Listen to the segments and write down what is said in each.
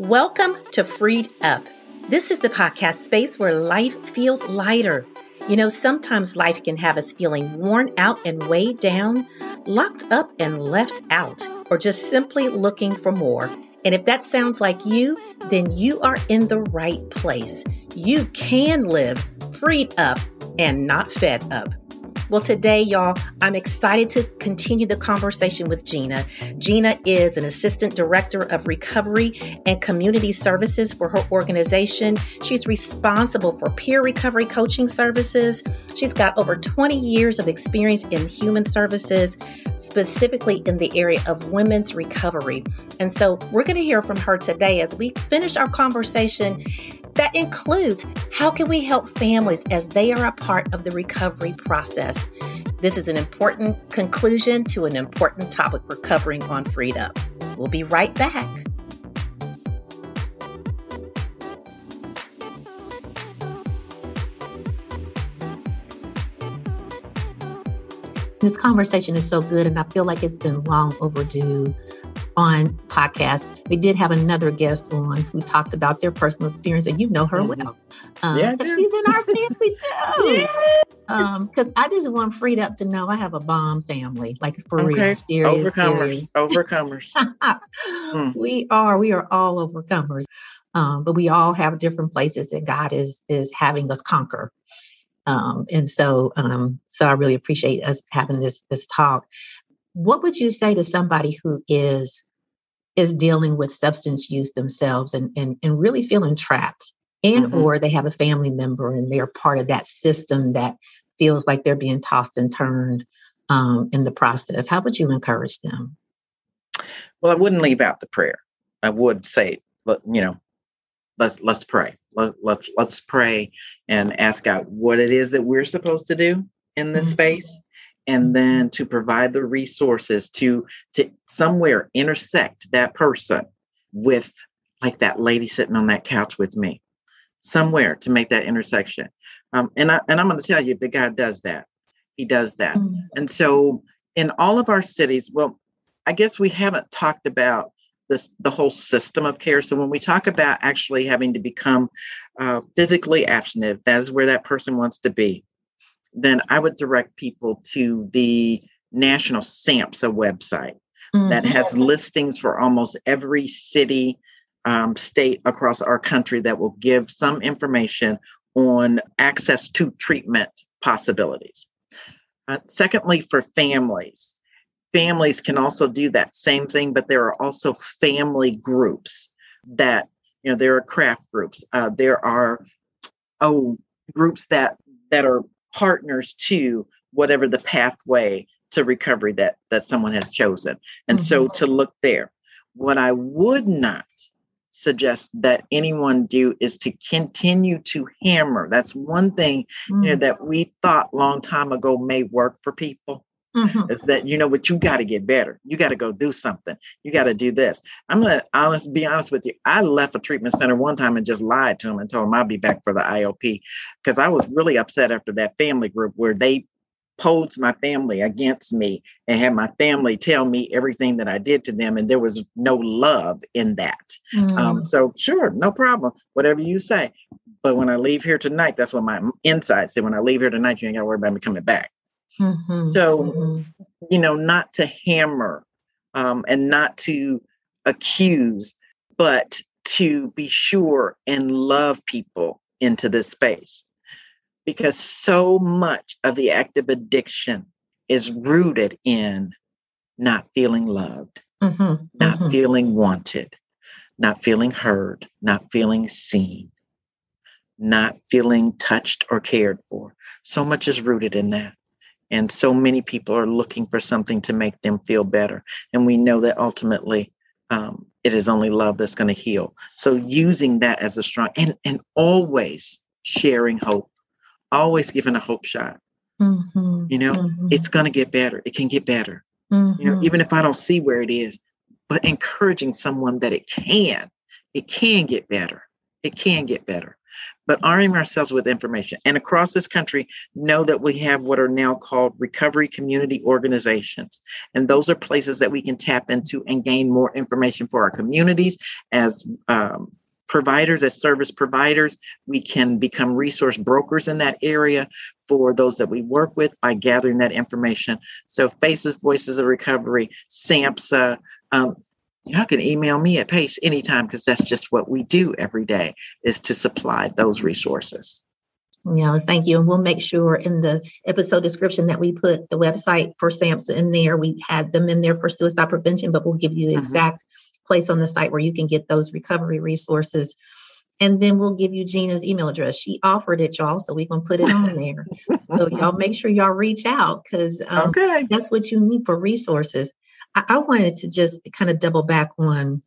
Welcome to Freed Up. This is the podcast space where life feels lighter. You know, sometimes life can have us feeling worn out and weighed down, locked up and left out, or just simply looking for more. And if that sounds like you, then you are in the right place. You can live freed up and not fed up. Well, today, y'all, I'm excited to continue the conversation with Gina. Gina is an assistant director of recovery and community services for her organization. She's responsible for peer recovery coaching services. She's got over 20 years of experience in human services, specifically in the area of women's recovery. And so we're going to hear from her today as we finish our conversation that includes how can we help families as they are a part of the recovery process. This is an important conclusion to an important topic we're covering on Freed Up. We'll be right back. This conversation is so good, and I feel like it's been long overdue on podcast. We did have another guest on who talked about their personal experience, and you know her mm-hmm. well. Um, yeah, she's in our family too. Um, because I just want freed up to know I have a bomb family, like for okay. real, serious, overcomers, serious. overcomers. mm. We are, we are all overcomers, um, but we all have different places that God is is having us conquer. Um, and so, um, so I really appreciate us having this this talk. What would you say to somebody who is is dealing with substance use themselves and, and, and really feeling trapped and mm-hmm. or they have a family member and they're part of that system that feels like they're being tossed and turned um, in the process. How would you encourage them? Well i wouldn't leave out the prayer. I would say you know let's let's pray. Let, let's let's pray and ask god what it is that we're supposed to do in this mm-hmm. space and then to provide the resources to to somewhere intersect that person with like that lady sitting on that couch with me somewhere to make that intersection um, and I, and I'm going to tell you that God does that he does that mm-hmm. and so in all of our cities well I guess we haven't talked about this the whole system of care so when we talk about actually having to become uh, physically abstinent that is where that person wants to be then I would direct people to the National SAMHSA website mm-hmm. that has listings for almost every city, um, state across our country that will give some information on access to treatment possibilities. Uh, secondly, for families, families can also do that same thing, but there are also family groups that, you know, there are craft groups, uh, there are, oh, groups that that are partners to whatever the pathway to recovery that that someone has chosen and mm-hmm. so to look there what i would not suggest that anyone do is to continue to hammer that's one thing mm-hmm. you know mm. that we thought long time ago may work for people Mm-hmm. Is that you know what you got to get better. You got to go do something. You got to do this. I'm gonna honest be honest with you. I left a treatment center one time and just lied to them and told them I'll be back for the IOP because I was really upset after that family group where they posed my family against me and had my family tell me everything that I did to them, and there was no love in that. Um, mm. Um, so sure, no problem. Whatever you say. But when I leave here tonight, that's what my inside said. When I leave here tonight, you ain't got to worry about me coming back. Mm-hmm. So, mm-hmm. you know, not to hammer um, and not to accuse, but to be sure and love people into this space. Because so much of the active addiction is rooted in not feeling loved, mm-hmm. not mm-hmm. feeling wanted, not feeling heard, not feeling seen, not feeling touched or cared for. So much is rooted in that. And so many people are looking for something to make them feel better. And we know that ultimately um, it is only love that's going to heal. So using that as a strong and and always sharing hope, always giving a hope shot. Mm-hmm, you know, mm-hmm. it's going to get better. It can get better. Mm-hmm. You know, even if I don't see where it is, but encouraging someone that it can, it can get better. It can get better. but arming ourselves with information. And across this country, know that we have what are now called recovery community organizations. And those are places that we can tap into and gain more information for our communities as um, providers, as service providers. We can become resource brokers in that area for those that we work with by gathering that information. So, Faces, Voices of Recovery, SAMHSA, um, you can email me at Pace anytime because that's just what we do every day is to supply those resources. Yeah, thank you. And we'll make sure in the episode description that we put the website for SAMHSA in there. We had them in there for suicide prevention, but we'll give you the mm-hmm. Place on the site where you can get those recovery resources. And then we'll give you Gina's email address. She offered it, y'all, so we can put it on there. so y'all make sure y'all reach out because um, okay. that's what you need for resources. I, I wanted to just kind of double back on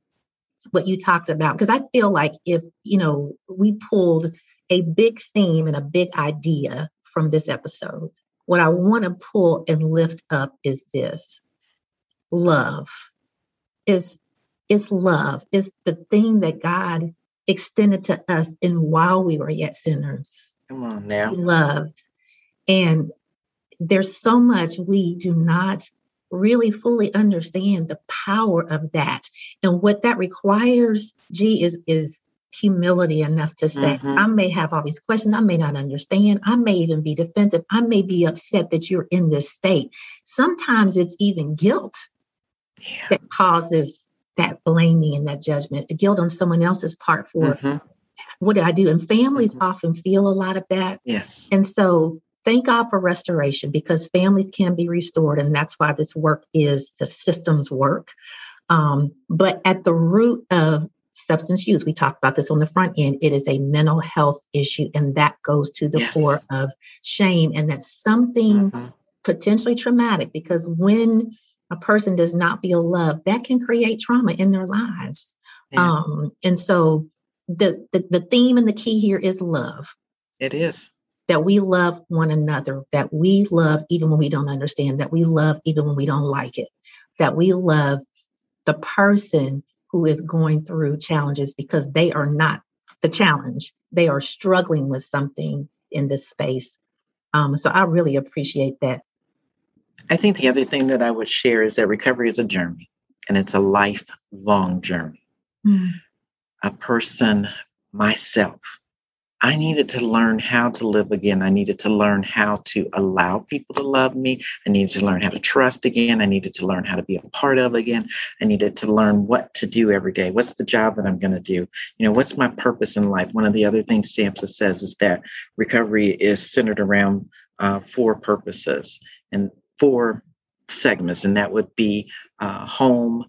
what you talked about because I feel like if you know we pulled a big theme and a big idea from this episode, what I want to pull and lift up is this: love is is love. Is the thing that God extended to us and while we were yet sinners. Come on now, loved, and there's so much we do not really fully understand the power of that. And what that requires g is is humility enough to say mm-hmm. i may have all these questions. I may not understand. I may even be defensive. I may be upset that you're in this state. Sometimes it's even guilt yeah. that causes that blaming and that judgment the guilt on someone else's part for mm-hmm. what did i do and families mm-hmm. often feel a lot of that yes and so thank God for restoration because families can be restored. And that's why this work is the systems work. Um, but at the root of substance use, we talked about this on the front end, it is a mental health issue. And that goes to the yes. core of shame. And that's something mm-hmm. potentially traumatic because when a person does not feel love, that can create trauma in their lives. Yeah. Um, and so the, the the theme and the key here is love. It is that we love one another, that we love even when we don't understand, that we love even when we don't like it, that we love the person who is going through challenges because they are not the challenge. They are struggling with something in this space. Um, so I really appreciate that. I think the other thing that I would share is that recovery is a journey and it's a lifelong journey. Mm. A person, myself, I needed to learn how to live again. I needed to learn how to allow people to love me. I needed to learn how to trust again. I needed to learn how to be a part of again. I needed to learn what to do every day. What's the job that I'm going to do? You know, what's my purpose in life? One of the other things SAMHSA says is that recovery is centered around uh, four purposes and four segments, and that would be uh, home,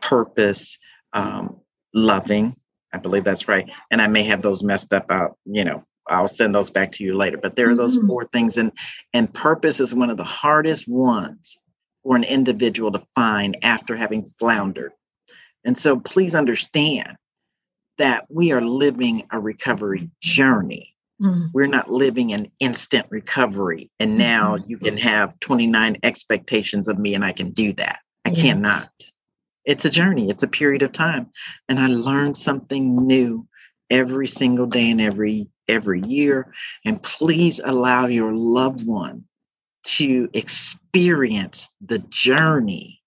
purpose, um, loving, I believe that's right. And I may have those messed up out, you know, I'll send those back to you later. But there are those mm-hmm. four things. And and purpose is one of the hardest ones for an individual to find after having floundered. And so please understand that we are living a recovery journey. Mm-hmm. We're not living an instant recovery. And now mm-hmm. you can have 29 expectations of me and I can do that. I yeah. cannot it's a journey it's a period of time and i learn something new every single day and every every year and please allow your loved one to experience the journey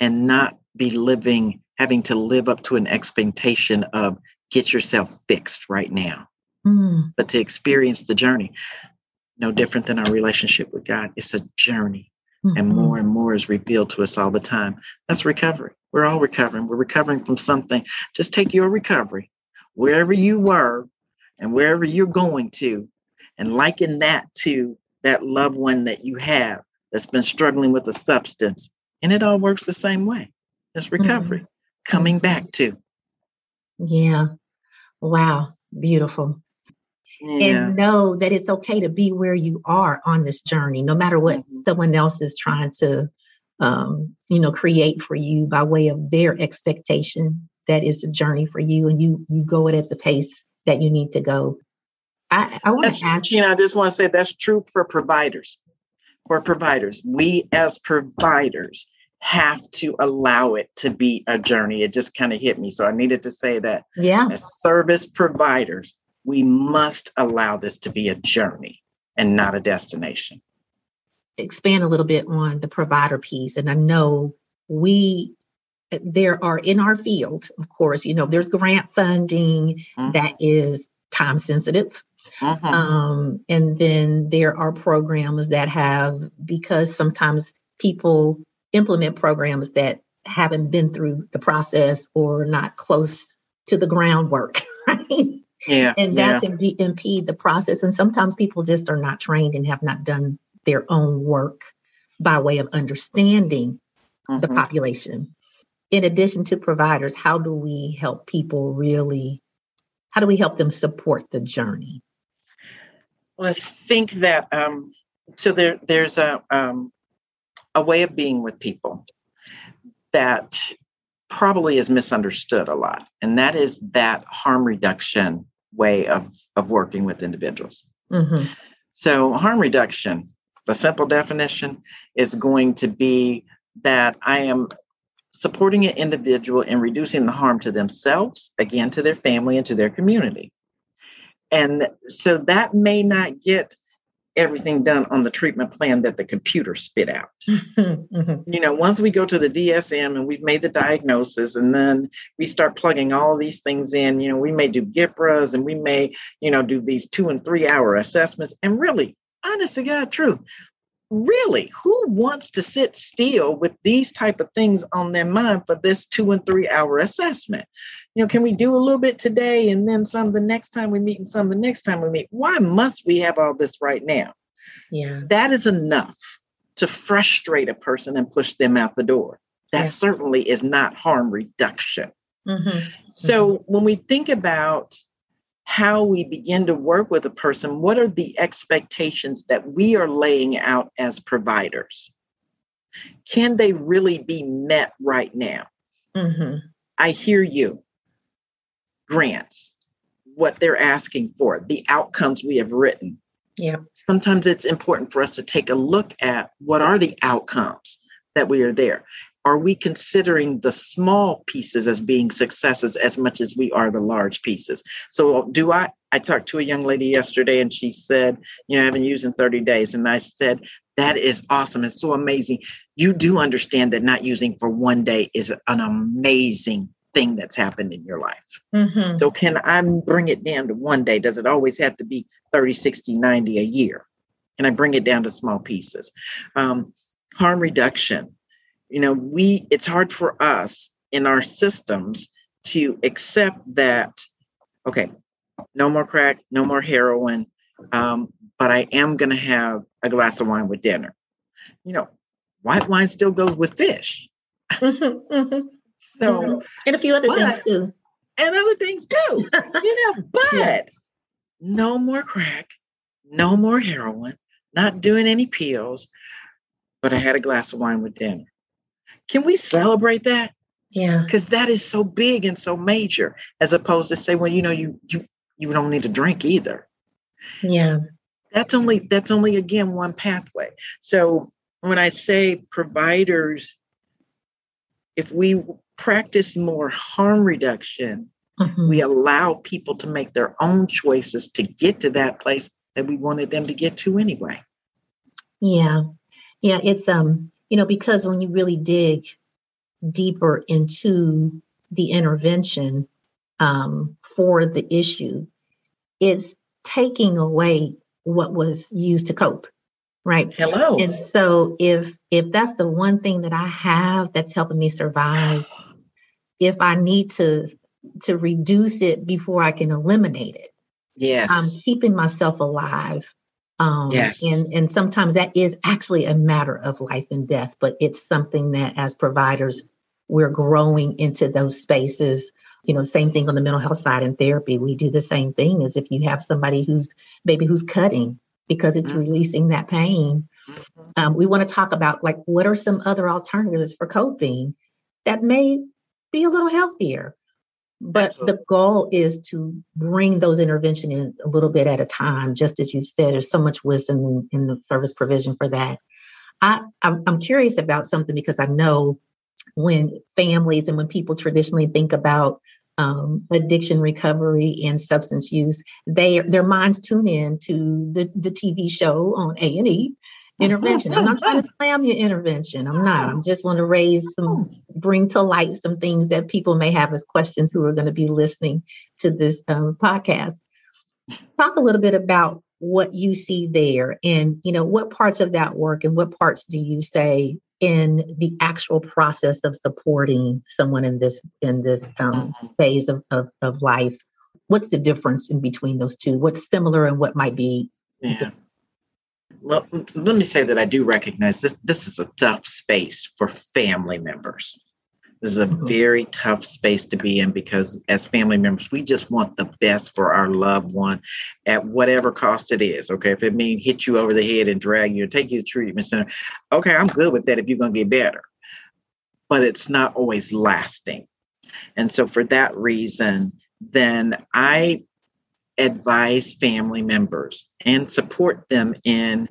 and not be living having to live up to an expectation of get yourself fixed right now mm. but to experience the journey no different than our relationship with god it's a journey Mm-hmm. And more and more is revealed to us all the time. That's recovery. We're all recovering. We're recovering from something. Just take your recovery wherever you were and wherever you're going to, and liken that to that loved one that you have that's been struggling with a substance. And it all works the same way. It's recovery, mm-hmm. coming back to. Yeah. Wow. Beautiful yeah. and know that it's okay to be where you are on this journey, no matter what mm-hmm. someone else is trying to, um, you know, create for you by way of their expectation. That is a journey for you, and you you go it at the pace that you need to go. I, I want to ask you. I just want to say that's true for providers. For providers, we as providers have to allow it to be a journey. It just kind of hit me, so I needed to say that. Yeah. As service providers, we must allow this to be a journey and not a destination. Expand a little bit on the provider piece. And I know we, there are in our field, of course, you know, there's grant funding mm-hmm. that is time sensitive. Mm-hmm. Um, and then there are programs that have, because sometimes people implement programs that haven't been through the process or not close to the groundwork, right? Yeah. And that yeah. can be, impede the process. And sometimes people just are not trained and have not done their own work by way of understanding mm-hmm. the population. In addition to providers, how do we help people really? How do we help them support the journey? Well, I think that um, so there there's a um, a way of being with people that probably is misunderstood a lot, and that is that harm reduction way of, of working with individuals. Mm-hmm. So, harm reduction, the simple definition is going to be that I am supporting an individual in reducing the harm to themselves, again, to their family, and to their community. And so that may not get everything done on the treatment plan that the computer spit out. mm-hmm. You know, once we go to the DSM and we've made the diagnosis and then we start plugging all these things in, you know, we may do GPRAs and we may, you know, do these two and three hour assessments. And really, honest to God, truth, really? Who wants to sit still with these type of things on their mind for this two and three hour assessment? You know can we do a little bit today and then some the next time we meet and some the next time we meet? Why must we have all this right now? Yeah. That is enough to frustrate a person and push them out the door. That yeah. certainly is not harm reduction. Mm-hmm. so mm-hmm. when we think about how we begin to work with a person, what are the expectations that we are laying out as providers? Can they really be met right now? Mm-hmm. I hear you. Grants, what they're asking for, the outcomes we have written. Yeah. Sometimes it's important for us to take a look at what are the outcomes that we are there are we considering the small pieces as being successes as much as we are the large pieces? So do i i talked to a young lady yesterday and she said you know i haven't used in 30 days. And i said that is awesome. It's so amazing. You do understand that not using for one day is an amazing thing that's happened in your life. Mm-hmm. so can i bring it down to one day? Does it always have to be 30 60 90 a year? Can i bring it down to small pieces? Um, harm reduction you know we it's hard for us in our systems to accept that okay no more crack no more heroin um, but i am going to have a glass of wine with dinner you know white wine still goes with fish mm-hmm, mm-hmm, so mm-hmm. and a few other but, things too and other things too you know but yeah. no more crack no more heroin not doing any pills but i had a glass of wine with dinner can we celebrate that? Yeah. Because that is so big and so major, as opposed to say, well, you know, you you you don't need to drink either. Yeah. That's only that's only again one pathway. So when I say providers, if we practice more harm reduction, mm-hmm. we allow people to make their own choices to get to that place that we wanted them to get to anyway. Yeah. Yeah, it's um you know, because when you really dig deeper into the intervention um, for the issue, it's taking away what was used to cope right? Hello. And so if if that's the one thing that i have that's helping me survive if i need to to reduce it before i can eliminate it yes. I'm keeping myself alive um, yes. And and sometimes that is actually a matter of life and death, but it's something that as providers we're growing into those spaces. You know, same thing on the mental health side in therapy. We do the same thing as if you have somebody who's maybe who's cutting because it's mm-hmm. releasing that pain. Mm-hmm. Um, we want to talk about like what are some other alternatives for coping that may be a little healthier but Absolutely. the goal is to bring those intervention in a little bit at a time just as you said there's so much wisdom in, the service provision for that I, I'm, I'm curious about something because i know when families and when people traditionally think about um, addiction recovery and substance use, they their minds tune in to the, the TV show on A and E intervention. I'm not trying to slam your intervention. I'm not. I'm just want to raise some, bring to light some things that people may have as questions who are going to be listening to this um, podcast. Talk a little bit about what you see there and you know what parts of that work and what parts do you say in the actual process of supporting someone in this in this um, mm-hmm. phase of, of, of life what's the difference in between those two what's similar and what might be yeah. well let me say that i do recognize this this is a tough space for family members this is a mm-hmm. very tough space to be in because as family members, we just want the best for our loved one at whatever cost it is. Okay. If it means hit you over the head and drag you and take you to treatment center, okay, I'm good with that if you're gonna get better. But it's not always lasting. And so for that reason, then I advise family members and support them in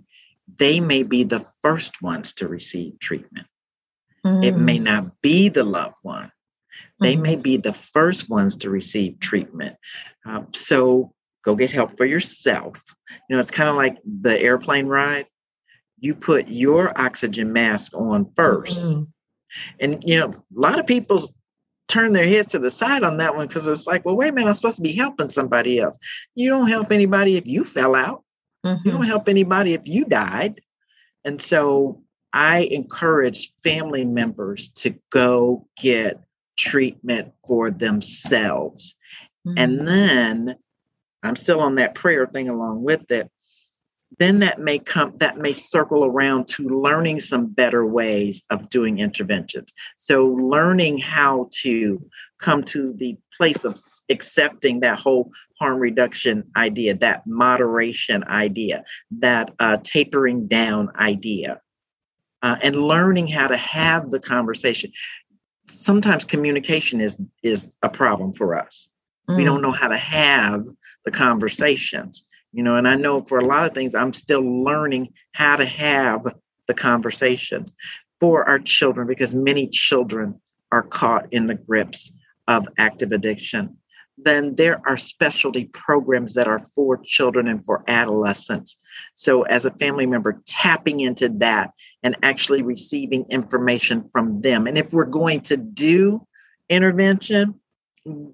they may be the first ones to receive treatment. Mm. It may mm. not be the loved one. They mm. may be the first ones to receive treatment. Um, so go get help for yourself. You know, it's kind of like the airplane ride. You put your oxygen mask on 1st mm. And, you know, a lot of people turn their heads to the side on that one because it's like, well, wait a minute, I'm supposed to be helping somebody else. You don't help anybody if you fell out. Mm-hmm. You don't help anybody if you died. And so I encourage family members to go get treatment for themselves. Mm-hmm. And then I'm still on that prayer thing along with it. Then that may come, that may circle around to learning some better ways of doing interventions. So, learning how to come to the place of accepting that whole harm reduction idea, that moderation idea, that uh, tapering down idea uh, and learning how to have the conversation. Sometimes communication is is a problem for us. Mm. We don't know how to have the conversations, you know. And I know for a lot of things, I'm still learning how to have the conversations for our children because many children are caught in the grips of active addiction. Then there are specialty programs that are for children and for adolescents. So, as a family member, tapping into that and actually receiving information from them. And if we're going to do intervention,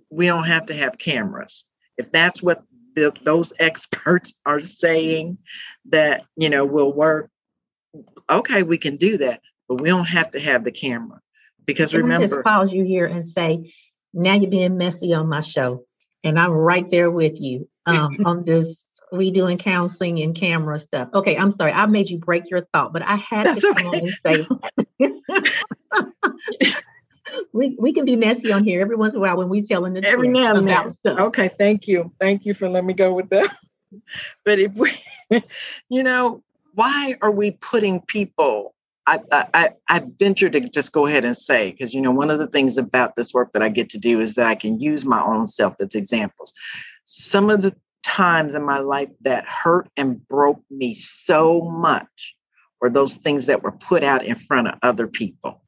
we don't have to have cameras. If that's what the, those experts are saying that you know will work, okay, we can do that, but we don't have to have the camera because remember, just pause you here and say, now you're being messy on my show, and I'm right there with you um, on this we doing counseling and camera stuff. Okay, I'm sorry. I made you break your thought, but I had That's to come okay. and say we we can be messy on here every once in a while when we telling the every now and then. Stuff. Okay, thank you, thank you for letting me go with that. but if we, you know, why are we putting people? I, I I venture to just go ahead and say because you know one of the things about this work that I get to do is that I can use my own self as examples. Some of the times in my life that hurt and broke me so much were those things that were put out in front of other people.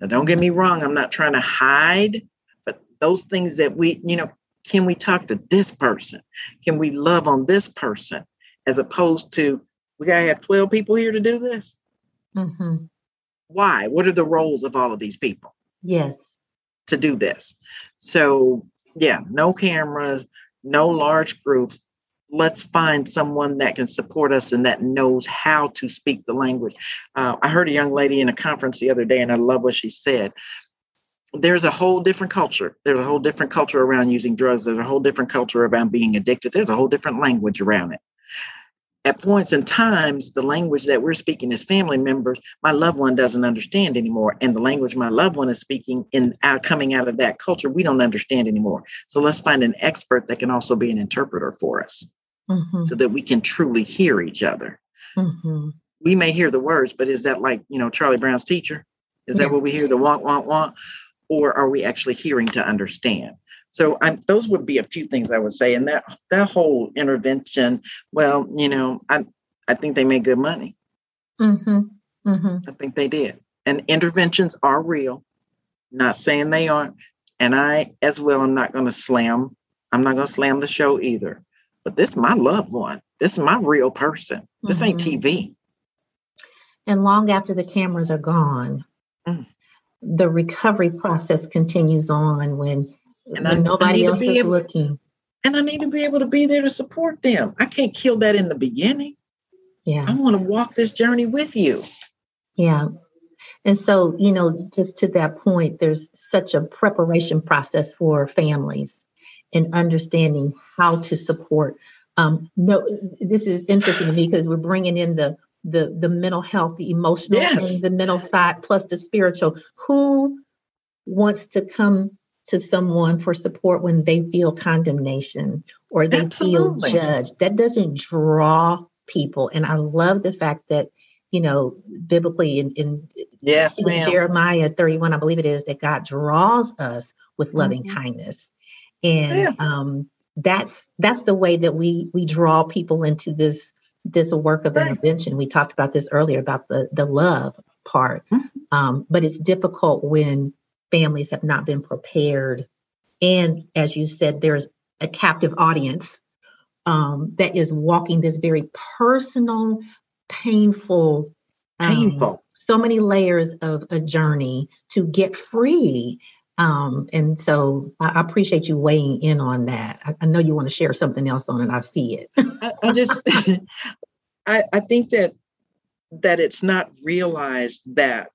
Now, don't get me wrong, I'm not trying to hide, but those things that we, you know, can we talk to this person? Can we love on this person? As opposed to, we got to have 12 people here to do this? Mm-hmm. Why? What are the roles of all of these people? Yes. To do this. So, yeah, no cameras, no large groups. Let's find someone that can support us and that knows how to speak the language. Uh, I heard a young lady in a conference the other day, and I love what she said. There's a whole different culture. There's a whole different culture around using drugs. There's a whole different culture around being addicted. There's a whole different language around it at points and times, the language that we're speaking as family members, my loved one doesn't understand anymore. And the language my loved one is speaking in out coming out of that culture, we don't understand anymore. So let's find an expert that can also be an interpreter for us mm-hmm. so that we can truly hear each other. Mm-hmm. We may hear the words, but is that like, you know, Charlie Brown's teacher? Is yeah. that what we hear? The want, want, want? Or are we actually hearing to understand? So I'm, those would be a few things I would say. And that that whole intervention, well, you know, I I think they made good money. Mm-hmm. Mm-hmm. I think they did. And interventions are real. Not saying they aren't. And I, as well, I'm not going to slam. I'm not going to slam the show either. But this is my loved one. This is my real person. This mm-hmm. ain't TV. And long after the cameras are gone, mm. the recovery process continues on when, when I, nobody I else is able, looking. And I need to be able to be there to support them. I can't kill that in the beginning. Yeah. I want to walk this journey with you. Yeah. And so, you know, just to that point, there's such a preparation process for families in understanding how to support. Um, no, this is interesting to me because we're bringing in the the the mental health, the emotional, yes. the mental side, plus the spiritual. Who wants to come to someone for support when they feel condemnation or they Absolutely. feel judged? That doesn't draw people. And I love the fact that you know, biblically in, in yes, Jeremiah 31, I believe it is, that God draws us with loving mm-hmm. kindness. And yeah. um, that's that's the way that we we draw people into this this work of intervention. We talked about this earlier about the the love part, mm-hmm. um, but it's difficult when families have not been prepared, and as you said, there's a captive audience um, that is walking this very personal, painful, um, painful, so many layers of a journey to get free. Um, and so I, appreciate you weighing in on that. I, I, know you want to share something else on it. I see it. I, I just, I, I think that that it's not realized that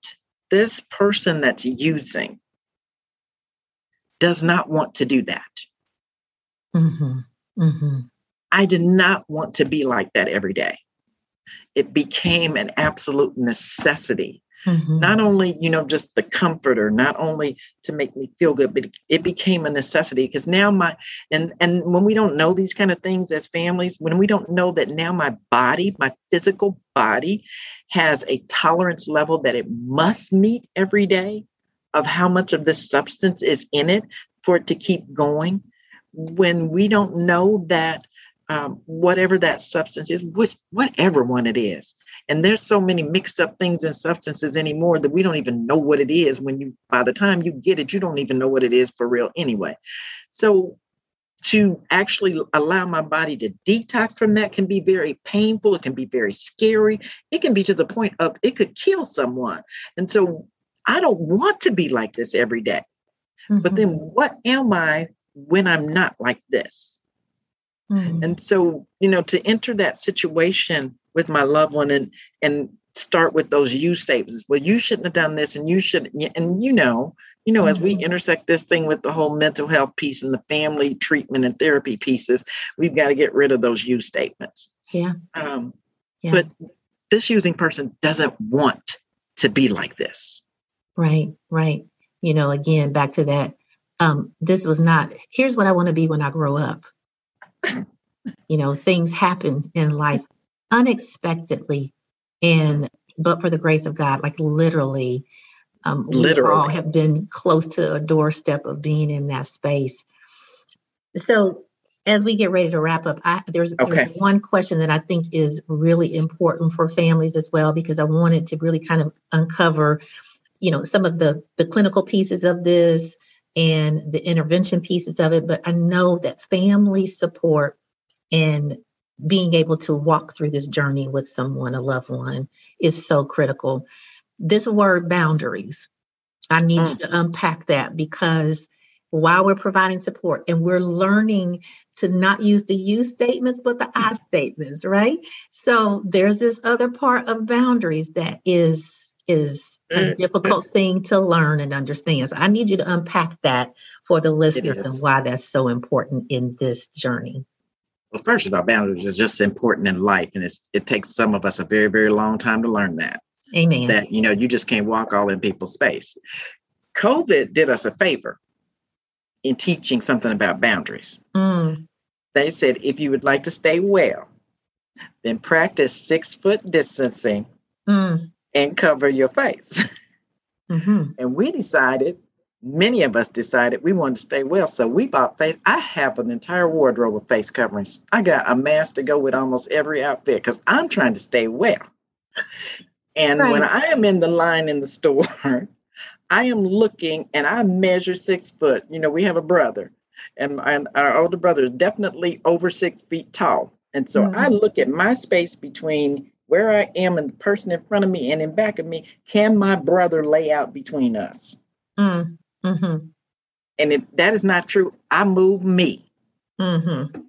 this person that's using does not want to do that. Mm-hmm. Mm-hmm. I did not want to be like that every day it became an absolute necessity. Mm-hmm. Not only, you know, just the comforter, not only to make me feel good, but it became a necessity because now my and and when we don't know these kind of things as families, when we don't know that now my body, my physical body has a tolerance level that it must meet every day of how much of this substance is in it for it to keep going. When we don't know that um, whatever that substance is, which whatever one it is. And there's so many mixed up things and substances anymore that we don't even know what it is. When you, by the time you get it, you don't even know what it is for real anyway. So to actually allow my body to detox from that can be very painful. It can be very scary. It can be to the point of it could kill someone. And so I don't want to be like this every day. Mm-hmm. But then what am I when I'm not like this? Mm. And so, you know, to enter that situation with my loved one and and start with those you statements. Well, you shouldn't have done this, and you shouldn't And you know, you know, mm-hmm. as we mm-hmm. intersect this thing with the whole mental health piece and the family treatment and therapy pieces, we've got to get rid of those you statements. Yeah. Um, yeah. But this using person doesn't want to be like this. Right. Right. You know, again, back to that. Um, this was not. Here's what I want to be when I grow up you know, things happen in life unexpectedly. And but for the grace of God, like literally, um, literally. we all have been close to a doorstep of being in that space. So as we get ready to wrap up, I, there's, okay. there's one question that I think is really important for families as well, because I wanted to really kind of uncover, you know, some of the the clinical pieces of this, and the intervention pieces of it. But I know that family support and being able to walk through this journey with someone, a loved one, is so critical. This word boundaries, I need mm. you to unpack that because while we're providing support and we're learning to not use the you statements, but the I statements, right? So there's this other part of boundaries that is is a mm, difficult mm. thing to learn and understand. So I need you to unpack that for the listeners and why that's so important in this journey. Well, first of all, boundaries is just important in life, and it's it takes some of us a very, very long time to learn that. Amen. That you know, you just can't walk all in people's space. COVID did us a favor in teaching something about boundaries. Mm. They said if you would like to stay well, then practice six foot distancing mm and cover your face. Mm-hmm. and we decided, many of us decided we wanted to stay well. So we bought face. I have an entire wardrobe of face coverings. I got a mask to go with almost every outfit because I'm trying to stay well. And right. when I am in the line in the store, I am looking and I measure six foot. You know, we have a brother, and, and our older brother is definitely over six feet tall. And so mm-hmm. I look at my space between where I am and the person in front of me and in back of me. Can my brother lay out between us? Mm, mm-hmm. And if that is not true, I move me. Mm-hmm.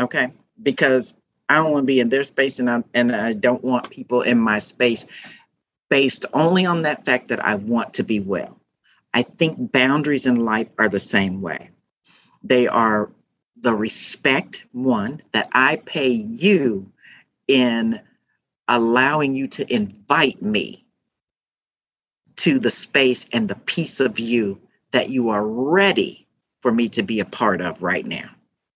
Okay, because I don't want to be in their space, and I and I don't want people in my space based only on that fact that I want to be well. I think boundaries in life are the same way. They are the respect, one, that I pay you in allowing you to invite me to the space and the piece of you that you are ready for me to be a part of right now.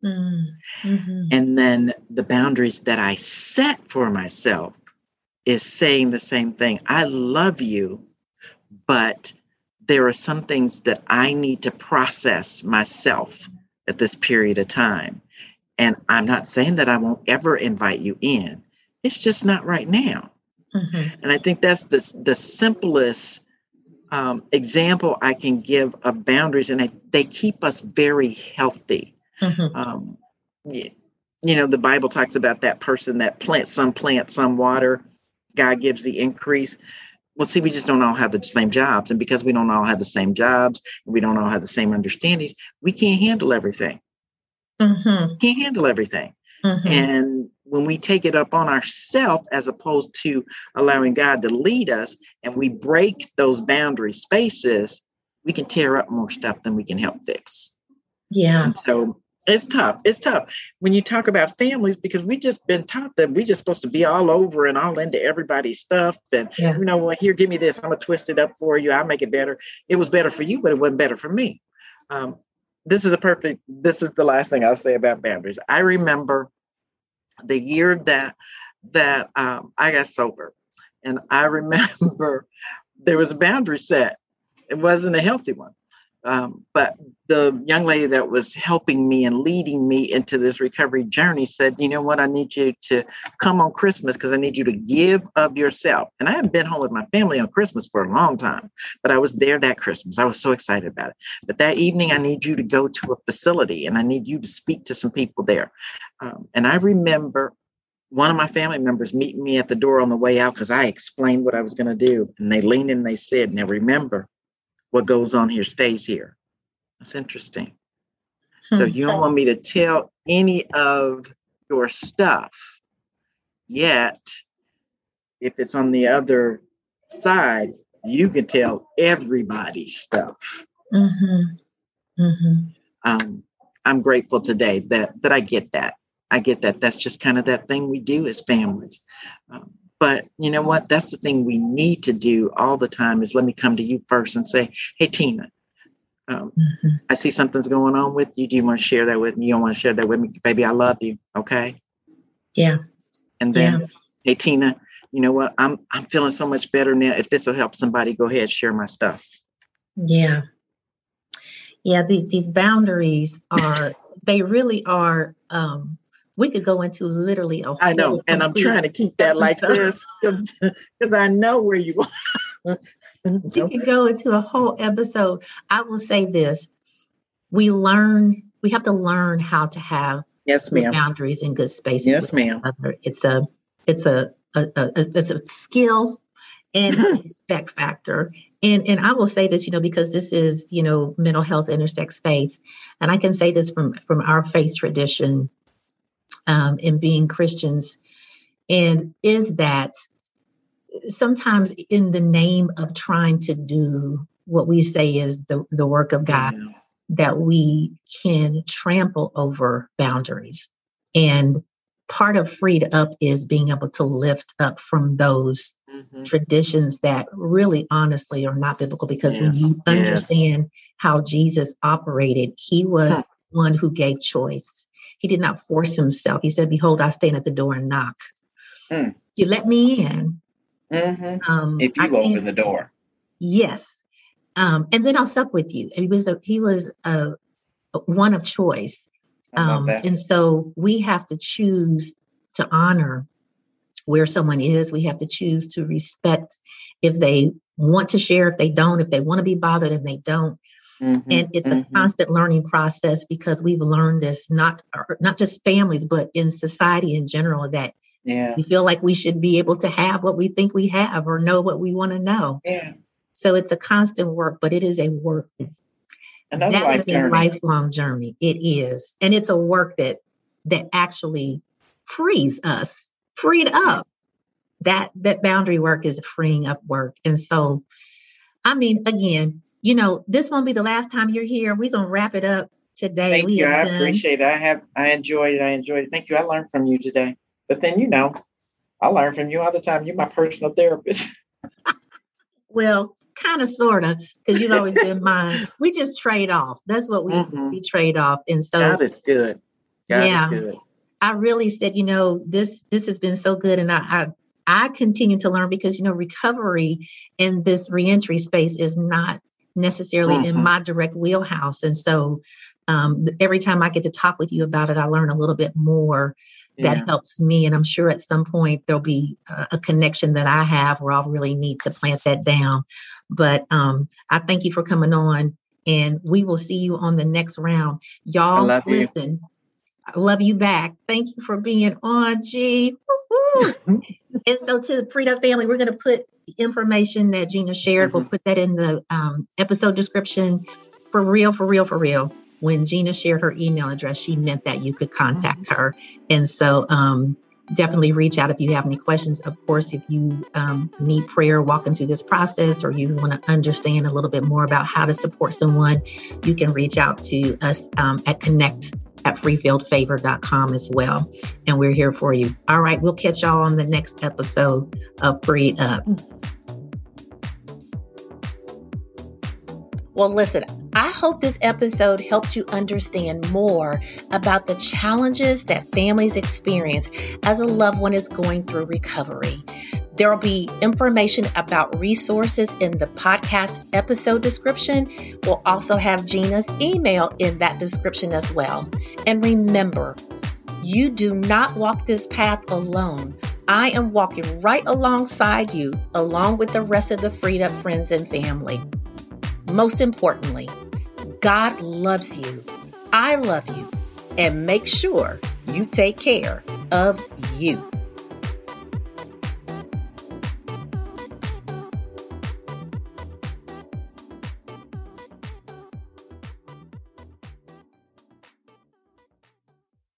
Mm-hmm. And then the boundaries that I set for myself is saying the same thing. I love you, but there are some things that I need to process myself at this period of time. And I'm not saying that I won't ever invite you in. It's just not right now. Mm-hmm. And I think that's the, the simplest um, example I can give of boundaries, and they, they keep us very healthy. Mm-hmm. Um, you know, the Bible talks about that person that plants some plant, some water. God gives the increase. Well, see, we just don't all have the same jobs. And because we don't all have the same jobs, we don't all have the same understandings, we can't handle everything. Mm-hmm. Can't handle everything. Mm-hmm. And when we take it up on ourselves as opposed to allowing God to lead us and we break those boundary spaces, we can tear up more stuff than we can help fix. Yeah. And so it's tough. It's tough when you talk about families because we just been taught that we just supposed to be all over and all into everybody's stuff. And yeah. you know, well, here, give me this. I'm gonna twist it up for you. I'll make it better. It was better for you, but it wasn't better for me. Um, this is a perfect. This is the last thing I'll say about boundaries. I remember the year that that um, I got sober, and I remember there was a boundary set. It wasn't a healthy one. Um, but the young lady that was helping me and leading me into this recovery journey said, You know what? I need you to come on Christmas because I need you to give of yourself. And I hadn't been home with my family on Christmas for a long time, but I was there that Christmas. I was so excited about it. But that evening, I need you to go to a facility and I need you to speak to some people there. Um, and I remember one of my family members meeting me at the door on the way out because I explained what I was going to do. And they leaned in and they said, Now remember, what goes on here stays here. That's interesting. Hmm. So you don't want me to tell any of your stuff yet. If it's on the other side, you can tell everybody's stuff. Mm-hmm. Mm-hmm. Um, I'm grateful today that that I get that. I get that. That's just kind of that thing we do as families. Um, but you know what? That's the thing we need to do all the time is let me come to you first and say, hey, Tina, um, mm-hmm. I see something's going on with you. Do you want to share that with me? You don't want to share that with me? Baby, I love you. Okay. Yeah. And then, yeah. hey, Tina, you know what? I'm I'm feeling so much better now. If this will help somebody, go ahead, share my stuff. Yeah. Yeah, the, these boundaries are they really are um we could go into literally a I know, and I'm trying to keep that like this because I know where you are. you can go into a whole episode. I will say this: we learn, we have to learn how to have yes, ma'am. boundaries and good spaces. Yes, ma'am. It's a, it's a, a, a, it's a skill and a respect factor. And and I will say this, you know, because this is, you know, mental health intersects faith, and I can say this from from our faith tradition um, in being Christians, and is that sometimes in the name of trying to do what we say is the, the work of God, yeah. that we can trample over boundaries. And part of freed up is being able to lift up from those mm-hmm. traditions that really honestly are not biblical because yes. when you understand yes. how Jesus operated, he was huh. one who gave choice. He did not force himself. He said, Behold, I stand at the door and knock. Mm. You let me in. Mm-hmm. Um, if you open the door. Yes. Um, and then I'll sup with you. He was a, he was a, a one of choice. Um, and so we have to choose to honor where someone is. We have to choose to respect if they want to share, if they don't, if they want to be bothered and they don't. Mm-hmm, and it's mm-hmm. a constant learning process because we've learned this not not just families but in society in general that yeah. we feel like we should be able to have what we think we have or know what we want to know. Yeah. So it's a constant work, but it is a work. Another that is a lifelong journey. It is, and it's a work that that actually frees us, freed up. That that boundary work is freeing up work, and so, I mean, again, you know, this won't be the last time you're here. We're gonna wrap it up today. Thank we you. I done. appreciate it. I have I enjoyed it. I enjoyed it. Thank you. I learned from you today. But then you know, I learn from you all the time. You're my personal therapist. well, kind of sort of because you've always been mine we just trade off that's what we mm-hmm. we trade off and so God is good God yeah good. i really said you know this this has been so good and I, I i continue to learn because you know recovery in this reentry space is not necessarily mm-hmm. in my direct wheelhouse and so um, every time i get to talk with you about it i learn a little bit more that yeah. helps me. And I'm sure at some point there'll be a, a, connection that I have where I'll really need to plant that down. But um, I thank you for coming on, and we will see you on the next round. Y'all, listen. You. I love you back. Thank you for being on, G. and so, to the Up family, we're going to put the information that Gina shared. Mm-hmm. We'll put that in the um, episode description. For real, for real, for real when Gina shared her email address, she meant that you could contact mm-hmm. her. And so um, definitely reach out if you have any questions. Of course, if you um, need prayer walking through this process or you want to understand a little bit more about how to support someone, you can reach out to us um, at connect at freefieldfavor.com as well. And we're here for you. All right, we'll catch y'all on the next episode of Freed Up. Well, listen, I hope this episode helped you understand more about the challenges that families experience as a loved one is going through recovery. There will be information about resources in the podcast episode description. We'll also have Gina's email in that description as well. And remember, you do not walk this path alone. I am walking right alongside you, along with the rest of the Freed Up friends and family. Most importantly, God loves you. I love you. And make sure you take care of you.